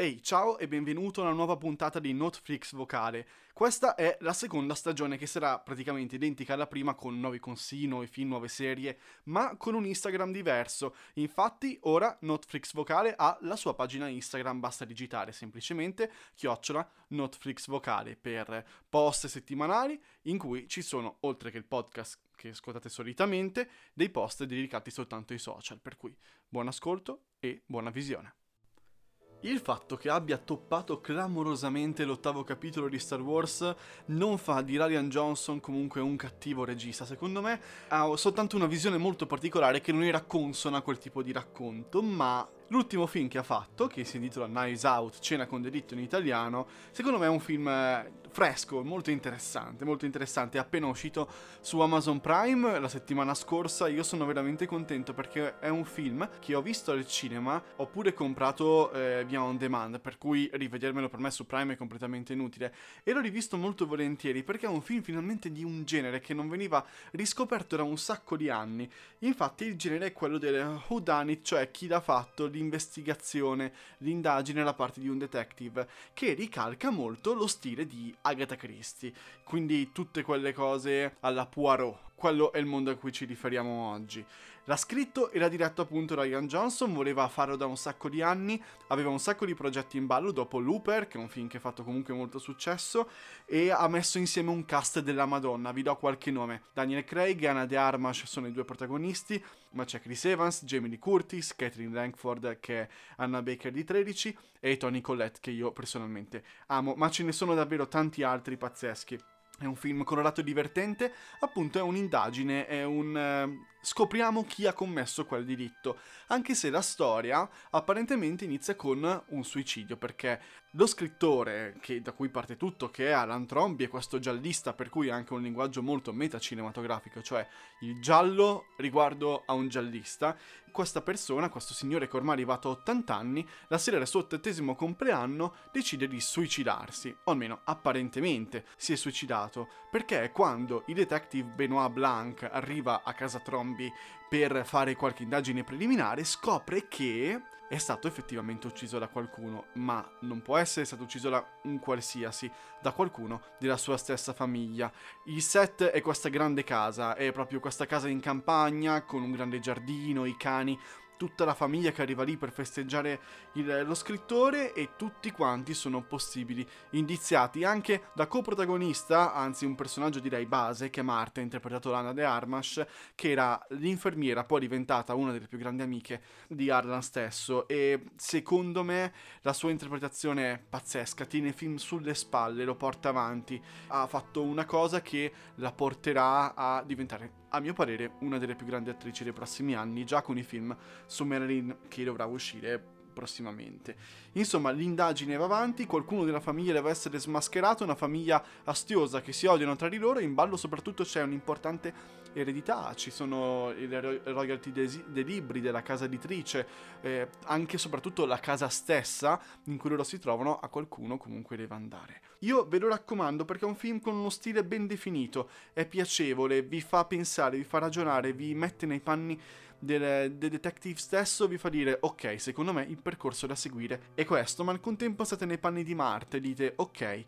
Ehi, ciao e benvenuto a una nuova puntata di Notflix Vocale. Questa è la seconda stagione che sarà praticamente identica alla prima con nuovi consigli, nuovi film, nuove serie, ma con un Instagram diverso. Infatti ora Notflix Vocale ha la sua pagina Instagram, basta digitare semplicemente chiocciola Notflix Vocale per post settimanali in cui ci sono, oltre che il podcast che ascoltate solitamente, dei post dedicati soltanto ai social. Per cui buon ascolto e buona visione. Il fatto che abbia toppato clamorosamente l'ottavo capitolo di Star Wars non fa di Ryan Johnson comunque un cattivo regista, secondo me ha soltanto una visione molto particolare che non era consona a quel tipo di racconto, ma L'ultimo film che ha fatto, che si intitola Knives Out, Cena con delitto in italiano, secondo me è un film eh, fresco, molto interessante, molto interessante, è appena uscito su Amazon Prime la settimana scorsa, io sono veramente contento perché è un film che ho visto al cinema, ho pure comprato eh, via on demand, per cui rivedermelo per me su Prime è completamente inutile, e l'ho rivisto molto volentieri perché è un film finalmente di un genere che non veniva riscoperto da un sacco di anni, infatti il genere è quello del whodunit, cioè chi l'ha fatto, l'investigazione, l'indagine da parte di un detective, che ricalca molto lo stile di Agatha Christie, quindi tutte quelle cose alla Poirot. Quello è il mondo a cui ci riferiamo oggi. L'ha scritto e l'ha diretto appunto Ryan Johnson, voleva farlo da un sacco di anni, aveva un sacco di progetti in ballo dopo Looper, che è un film che ha fatto comunque molto successo, e ha messo insieme un cast della Madonna, vi do qualche nome. Daniel Craig e Anna De Armas sono i due protagonisti, ma c'è Chris Evans, Jamie Lee Curtis, Catherine Langford che è Anna Baker di 13 e Tony Collette che io personalmente amo, ma ce ne sono davvero tanti altri pazzeschi. È un film colorato e divertente, appunto è un'indagine, è un... Scopriamo chi ha commesso quel delitto, anche se la storia apparentemente inizia con un suicidio, perché lo scrittore, che, da cui parte tutto, che è Alan Trombi, è questo giallista, per cui ha anche un linguaggio molto metacinematografico, cioè il giallo riguardo a un giallista, questa persona, questo signore che ormai è arrivato a 80 anni, la sera del suo ottantesimo compleanno decide di suicidarsi, o almeno apparentemente si è suicidato, perché quando il detective Benoit Blanc arriva a casa Trombi per fare qualche indagine preliminare, scopre che è stato effettivamente ucciso da qualcuno, ma non può essere stato ucciso da un qualsiasi, da qualcuno della sua stessa famiglia. Il set è questa grande casa, è proprio questa casa in campagna, con un grande giardino, i cani, tutta la famiglia che arriva lì per festeggiare il, lo scrittore e tutti quanti sono possibili indiziati. Anche da coprotagonista, anzi un personaggio direi base, che è Marta, interpretato da Anna De Armas, che era l'infermiera, poi diventata una delle più grandi amiche di Arlan stesso. E secondo me la sua interpretazione è pazzesca, tiene il film sulle spalle, lo porta avanti, ha fatto una cosa che la porterà a diventare a mio parere, una delle più grandi attrici dei prossimi anni, già con i film su Marilyn che dovrà uscire prossimamente. Insomma, l'indagine va avanti, qualcuno della famiglia deve essere smascherato, una famiglia astiosa che si odiano tra di loro, in ballo soprattutto c'è un'importante eredità, ci sono le royalty dei, libri della casa editrice, eh, anche e soprattutto la casa stessa in cui loro si trovano, a qualcuno comunque deve andare. Io ve lo raccomando perché è un film con uno stile ben definito, è piacevole, vi fa pensare, vi fa ragionare, vi mette nei panni del, del, detective stesso vi fa dire ok, secondo me il percorso da seguire è questo, ma al contempo state nei panni di Marte dite ok,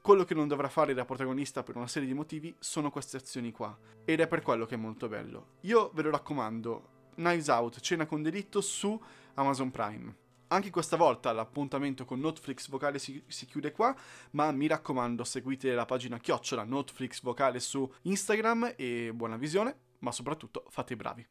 quello che non dovrà fare la protagonista per una serie di motivi sono queste azioni qua. Ed è per quello che è molto bello. Io ve lo raccomando, Knives Out, Cena con delitto su Amazon Prime. Anche questa volta l'appuntamento con Netflix Vocale si, si, chiude qua, ma mi raccomando seguite la pagina chiocciola Netflix Vocale su Instagram e buona visione, ma soprattutto fate i bravi.